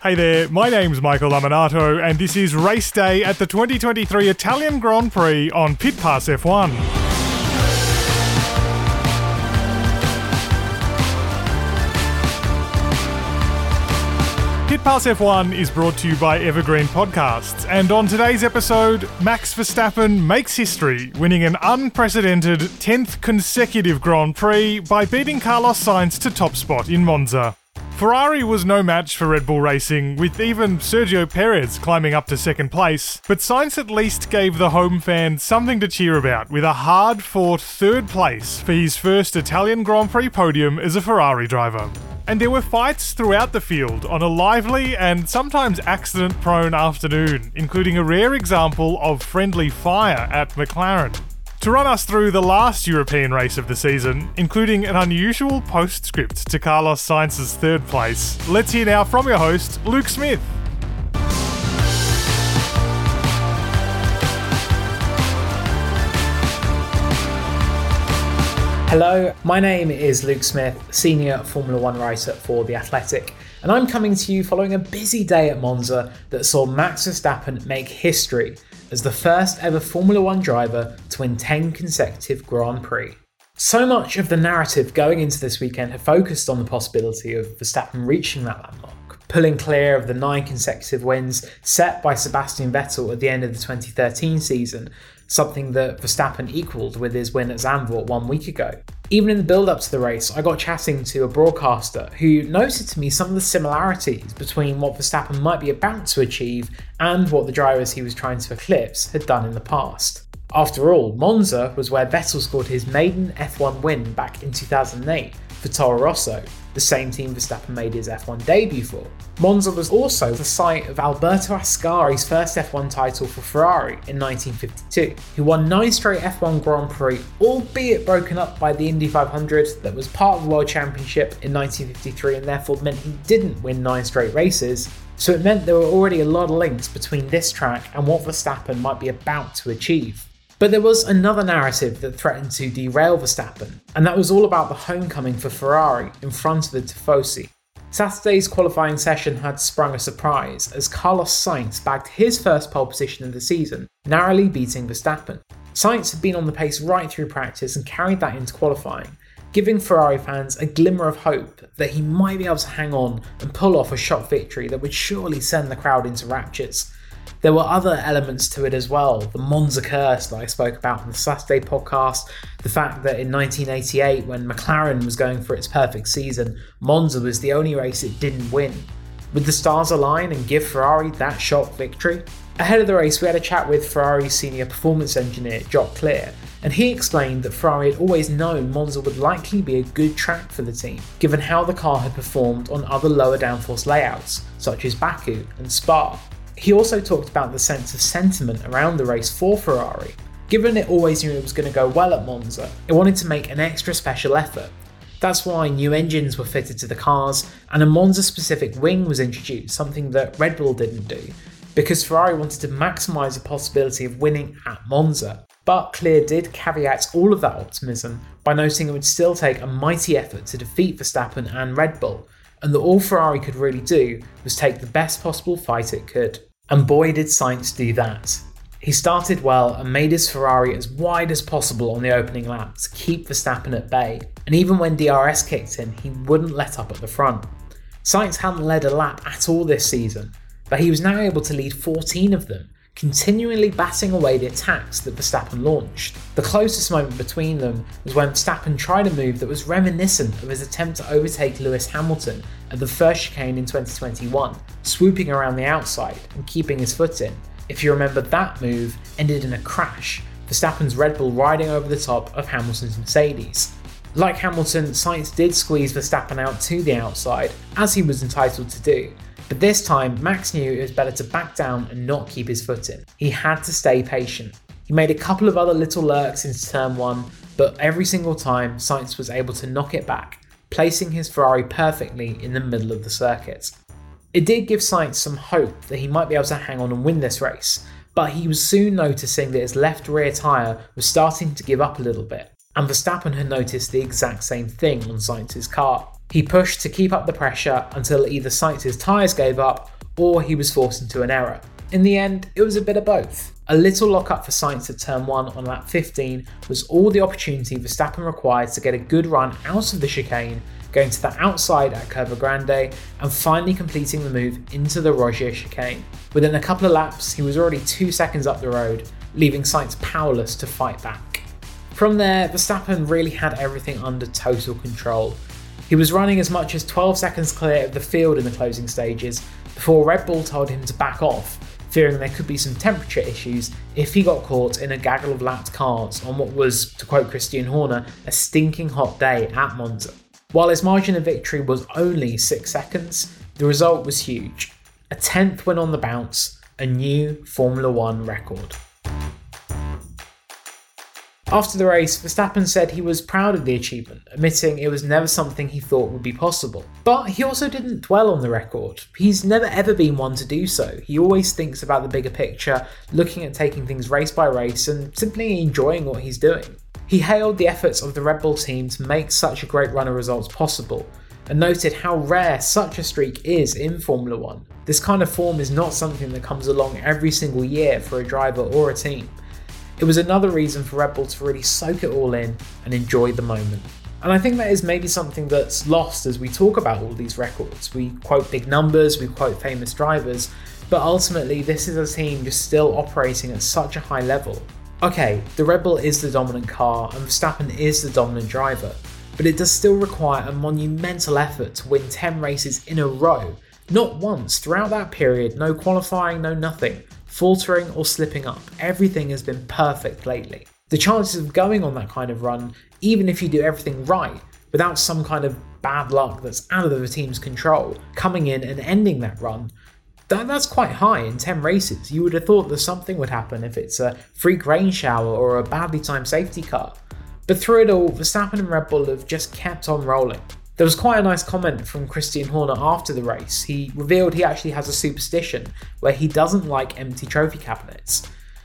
Hey there, my name's Michael Lamonato, and this is race day at the 2023 Italian Grand Prix on Pit Pass F1. Pit Pass F1 is brought to you by Evergreen Podcasts, and on today's episode, Max Verstappen makes history, winning an unprecedented 10th consecutive Grand Prix by beating Carlos Sainz to top spot in Monza. Ferrari was no match for Red Bull Racing, with even Sergio Perez climbing up to second place, but Sainz at least gave the home fans something to cheer about with a hard fought third place for his first Italian Grand Prix podium as a Ferrari driver. And there were fights throughout the field on a lively and sometimes accident prone afternoon, including a rare example of friendly fire at McLaren. To run us through the last European race of the season, including an unusual postscript to Carlos Sainz's third place, let's hear now from your host, Luke Smith. Hello, my name is Luke Smith, Senior Formula One writer for The Athletic, and I'm coming to you following a busy day at Monza that saw Max Verstappen make history as the first ever Formula One driver to win 10 consecutive Grand Prix. So much of the narrative going into this weekend had focused on the possibility of Verstappen reaching that landmark, pulling clear of the nine consecutive wins set by Sebastian Vettel at the end of the 2013 season, something that Verstappen equalled with his win at Zandvoort one week ago. Even in the build up to the race, I got chatting to a broadcaster who noted to me some of the similarities between what Verstappen might be about to achieve and what the drivers he was trying to eclipse had done in the past. After all, Monza was where Vettel scored his maiden F1 win back in 2008 for Toro Rosso, the same team Verstappen made his F1 debut for. Monza was also the site of Alberto Ascari's first F1 title for Ferrari in 1952. He won nine straight F1 Grand Prix, albeit broken up by the Indy 500 that was part of the World Championship in 1953 and therefore meant he didn't win nine straight races. So it meant there were already a lot of links between this track and what Verstappen might be about to achieve. But there was another narrative that threatened to derail Verstappen, and that was all about the homecoming for Ferrari in front of the Tifosi. Saturday's qualifying session had sprung a surprise as Carlos Sainz bagged his first pole position of the season, narrowly beating Verstappen. Sainz had been on the pace right through practice and carried that into qualifying, giving Ferrari fans a glimmer of hope that he might be able to hang on and pull off a shock victory that would surely send the crowd into raptures. There were other elements to it as well. The Monza curse that I spoke about in the Saturday podcast, the fact that in 1988, when McLaren was going for its perfect season, Monza was the only race it didn't win. Would the stars align and give Ferrari that shock victory? Ahead of the race, we had a chat with Ferrari's senior performance engineer, Jock Clear, and he explained that Ferrari had always known Monza would likely be a good track for the team, given how the car had performed on other lower downforce layouts, such as Baku and Spa. He also talked about the sense of sentiment around the race for Ferrari. Given it always knew it was going to go well at Monza, it wanted to make an extra special effort. That's why new engines were fitted to the cars, and a Monza specific wing was introduced, something that Red Bull didn't do, because Ferrari wanted to maximise the possibility of winning at Monza. But Clear did caveat all of that optimism by noting it would still take a mighty effort to defeat Verstappen and Red Bull, and that all Ferrari could really do was take the best possible fight it could. And boy, did Sainz do that. He started well and made his Ferrari as wide as possible on the opening lap to keep Verstappen at bay, and even when DRS kicked in, he wouldn't let up at the front. Sainz hadn't led a lap at all this season, but he was now able to lead 14 of them, continually batting away the attacks that Verstappen launched. The closest moment between them was when Verstappen tried a move that was reminiscent of his attempt to overtake Lewis Hamilton at the first chicane in 2021, swooping around the outside and keeping his foot in. If you remember, that move ended in a crash, Verstappen's Red Bull riding over the top of Hamilton's Mercedes. Like Hamilton, Sainz did squeeze Verstappen out to the outside, as he was entitled to do, but this time, Max knew it was better to back down and not keep his foot in. He had to stay patient. He made a couple of other little lurks into turn one, but every single time, Sainz was able to knock it back, placing his Ferrari perfectly in the middle of the circuit. It did give Sainz some hope that he might be able to hang on and win this race, but he was soon noticing that his left rear tyre was starting to give up a little bit, and Verstappen had noticed the exact same thing on Sainz's car. He pushed to keep up the pressure until either Sainz's tyres gave up or he was forced into an error. In the end, it was a bit of both. A little lockup for Sainz at turn 1 on lap 15 was all the opportunity Verstappen required to get a good run out of the chicane, going to the outside at Curva Grande, and finally completing the move into the Roggia chicane. Within a couple of laps, he was already two seconds up the road, leaving Sainz powerless to fight back. From there, Verstappen really had everything under total control. He was running as much as 12 seconds clear of the field in the closing stages before Red Bull told him to back off, fearing there could be some temperature issues if he got caught in a gaggle of lapped cars on what was, to quote Christian Horner, a stinking hot day at Monza. While his margin of victory was only 6 seconds, the result was huge. A 10th win on the bounce, a new Formula 1 record. After the race, Verstappen said he was proud of the achievement, admitting it was never something he thought would be possible. But he also didn't dwell on the record. He's never ever been one to do so. He always thinks about the bigger picture, looking at taking things race by race and simply enjoying what he's doing. He hailed the efforts of the Red Bull team to make such a great run of results possible, and noted how rare such a streak is in Formula One. This kind of form is not something that comes along every single year for a driver or a team. It was another reason for Red Bull to really soak it all in and enjoy the moment. And I think that is maybe something that's lost as we talk about all these records. We quote big numbers, we quote famous drivers, but ultimately, this is a team just still operating at such a high level. Okay, the Red Bull is the dominant car and Verstappen is the dominant driver, but it does still require a monumental effort to win 10 races in a row. Not once throughout that period, no qualifying, no nothing faltering or slipping up. Everything has been perfect lately. The chances of going on that kind of run, even if you do everything right, without some kind of bad luck that's out of the team's control, coming in and ending that run, that, that's quite high in 10 races. You would have thought that something would happen if it's a freak rain shower or a badly timed safety car. But through it all, Verstappen and Red Bull have just kept on rolling. There was quite a nice comment from Christian Horner after the race. He revealed he actually has a superstition where he doesn't like empty trophy cabinets.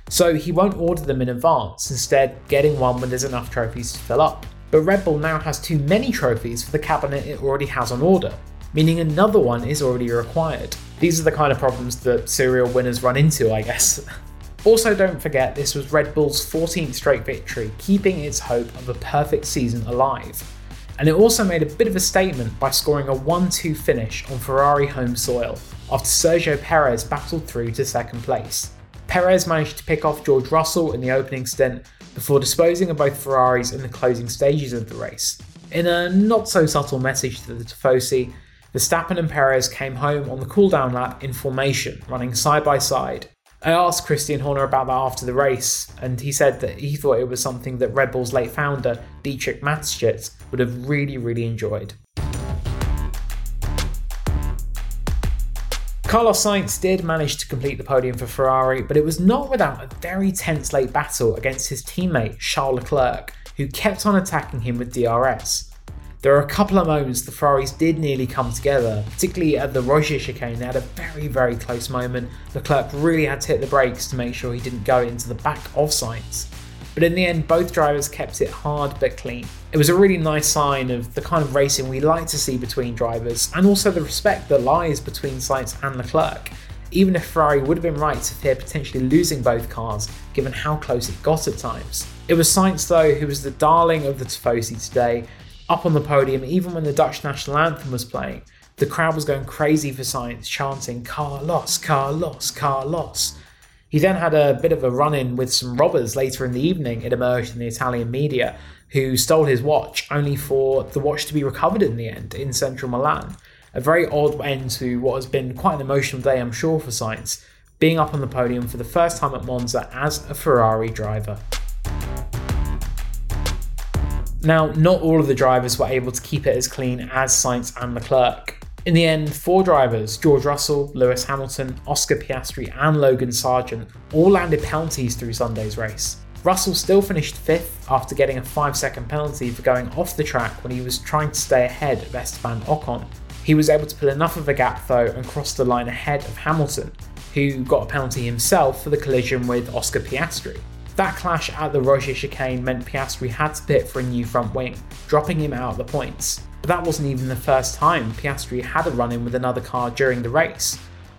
So he won't order them in advance, instead, getting one when there's enough trophies to fill up. But Red Bull now has too many trophies for the cabinet it already has on order, meaning another one is already required. These are the kind of problems that serial winners run into, I guess. Also, don't forget this was Red Bull's 14th straight victory, keeping its hope of a perfect season alive and it also made a bit of a statement by scoring a 1 2 finish on Ferrari home soil after Sergio Perez battled through to second place. Perez managed to pick off George Russell in the opening stint before disposing of both Ferraris in the closing stages of the race. In a not so subtle message to the Tifosi, Verstappen and Perez came home on the cooldown lap in formation, running side by side, I asked Christian Horner about that after the race, and he said that he thought it was something that Red Bull's late founder, Dietrich Mateschitz, would have really, really enjoyed. Carlos Sainz did manage to complete the podium for Ferrari, but it was not without a very tense late battle against his teammate Charles Leclerc, who kept on attacking him with DRS. There are a couple of moments the Ferraris did nearly come together, particularly at the Roggia chicane. They had a very, very close moment. Leclerc really had to hit the brakes to make sure he didn't go into the back of Sainz. But in the end, both drivers kept it hard but clean. It was a really nice sign of the kind of racing we like to see between drivers, and also the respect that lies between Sainz and Leclerc. Even if Ferrari would have been right to fear potentially losing both cars, given how close it got at times. It was Sainz, though, who was the darling of the Tifosi today, up on the podium, even when the Dutch national anthem was playing. The crowd was going crazy for Sainz, chanting Carlos, Carlos, Carlos. He then had a bit of a run in with some robbers later in the evening, it emerged in the Italian media, who stole his watch, only for the watch to be recovered in the end in central Milan. A very odd end to what has been quite an emotional day, I'm sure, for Sainz, being up on the podium for the first time at Monza as a Ferrari driver. Now, not all of the drivers were able to keep it as clean as Sainz and Leclerc. In the end, four drivers, George Russell, Lewis Hamilton, Oscar Piastri, and Logan Sargeant, all landed penalties through Sunday's race. Russell still finished fifth after getting a 5 second penalty for going off the track when he was trying to stay ahead of Esteban Ocon. He was able to pull enough of a gap though and cross the line ahead of Hamilton, who got a penalty himself for the collision with Oscar Piastri. That clash at the Roggia chicane meant Piastri had to pit for a new front wing, dropping him out of the points. But that wasn't even the first time Piastri had a run in with another car during the race.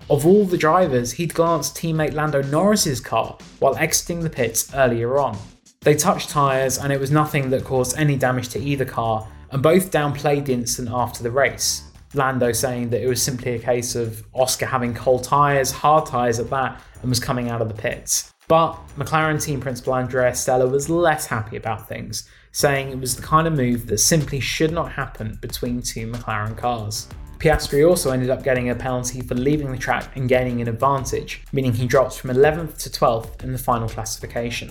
Of all the drivers, he'd glanced teammate Lando Norris's car while exiting the pits earlier on. They touched tyres and it was nothing that caused any damage to either car, and both downplayed the incident after the race. Lando saying that it was simply a case of Oscar having cold tyres, hard tyres at that, and was coming out of the pits. But McLaren team principal Andrea Stella was less happy about things, saying it was the kind of move that simply should not happen between two McLaren cars. Piastri also ended up getting a penalty for leaving the track and gaining an advantage, meaning he drops from 11th to 12th in the final classification.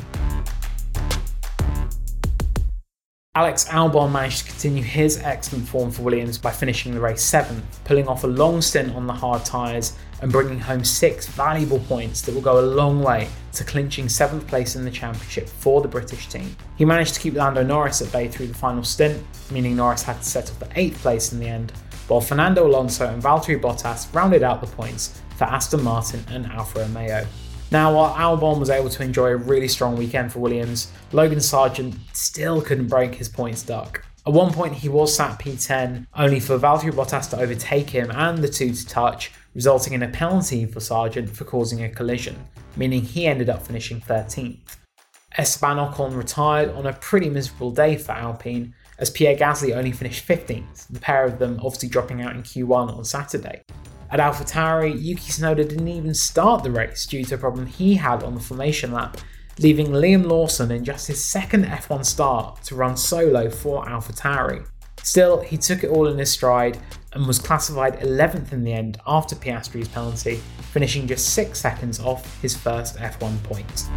Alex Albon managed to continue his excellent form for Williams by finishing the race 7th, pulling off a long stint on the hard tyres and bringing home six valuable points that will go a long way to clinching 7th place in the championship for the British team. He managed to keep Lando Norris at bay through the final stint, meaning Norris had to settle for 8th place in the end, while Fernando Alonso and Valtteri Bottas rounded out the points for Aston Martin and Alfa Romeo. Now, while Albon was able to enjoy a really strong weekend for Williams, Logan Sargeant still couldn't break his points duck. At one point, he was sat P10, only for Valtteri Bottas to overtake him and the two to touch, resulting in a penalty for Sargeant for causing a collision, meaning he ended up finishing 13th. Esteban Ocon retired on a pretty miserable day for Alpine, as Pierre Gasly only finished 15th, the pair of them obviously dropping out in Q1 on Saturday. At AlphaTauri, Yuki Tsunoda didn't even start the race due to a problem he had on the formation lap, leaving Liam Lawson in just his second F1 start to run solo for AlphaTauri. Still, he took it all in his stride and was classified 11th in the end after Piastri's penalty, finishing just 6 seconds off his first F1 point.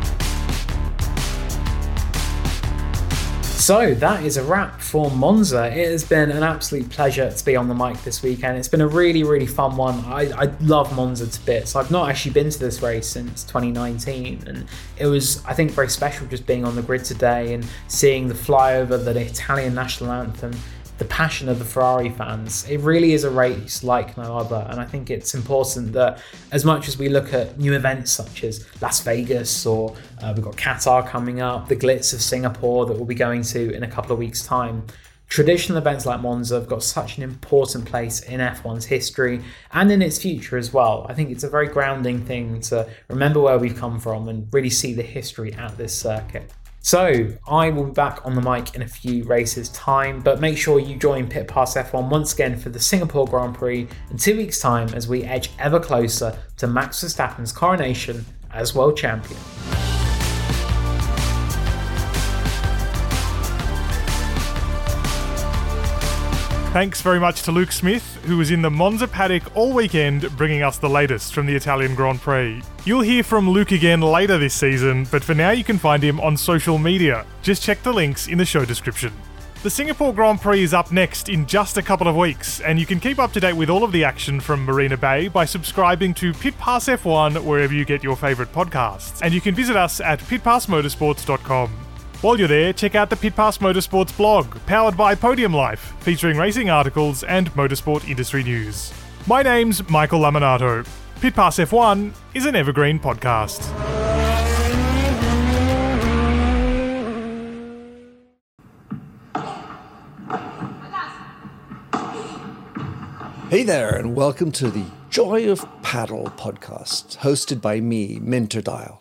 So that is a wrap for Monza. It has been an absolute pleasure to be on the mic this weekend. It's been a really, really fun one. I, I love Monza to bits. I've not actually been to this race since 2019, and it was, I think, very special just being on the grid today and seeing the flyover, the Italian national anthem the passion of the Ferrari fans. It really is a race like no other, and I think it's important that as much as we look at new events such as Las Vegas or uh, we've got Qatar coming up, the glitz of Singapore that we'll be going to in a couple of weeks' time. Traditional events like Monza have got such an important place in F1's history and in its future as well. I think it's a very grounding thing to remember where we've come from and really see the history at this circuit. So I will be back on the mic in a few races' time, but make sure you join Pit Pass F1 once again for the Singapore Grand Prix in two weeks' time as we edge ever closer to Max Verstappen's coronation as world champion. Thanks very much to Luke Smith, who was in the Monza paddock all weekend bringing us the latest from the Italian Grand Prix. You'll hear from Luke again later this season, but for now you can find him on social media. Just check the links in the show description. The Singapore Grand Prix is up next in just a couple of weeks, and you can keep up to date with all of the action from Marina Bay by subscribing to Pit Pass F1 wherever you get your favourite podcasts. And you can visit us at pitpassmotorsports.com. While you're there, check out the Pit Pass Motorsports blog, powered by Podium Life, featuring racing articles and motorsport industry news. My name's Michael Lamonato. Pit Pass F1 is an evergreen podcast. Hey there, and welcome to the Joy of Paddle podcast, hosted by me, Minter Dial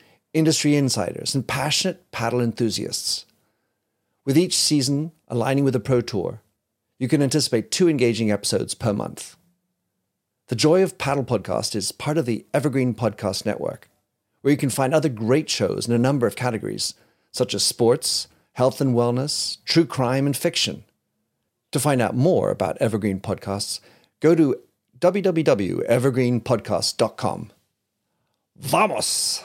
industry insiders, and passionate paddle enthusiasts. With each season aligning with the Pro Tour, you can anticipate two engaging episodes per month. The Joy of Paddle podcast is part of the Evergreen Podcast Network, where you can find other great shows in a number of categories, such as sports, health and wellness, true crime, and fiction. To find out more about Evergreen Podcasts, go to www.evergreenpodcast.com. Vamos!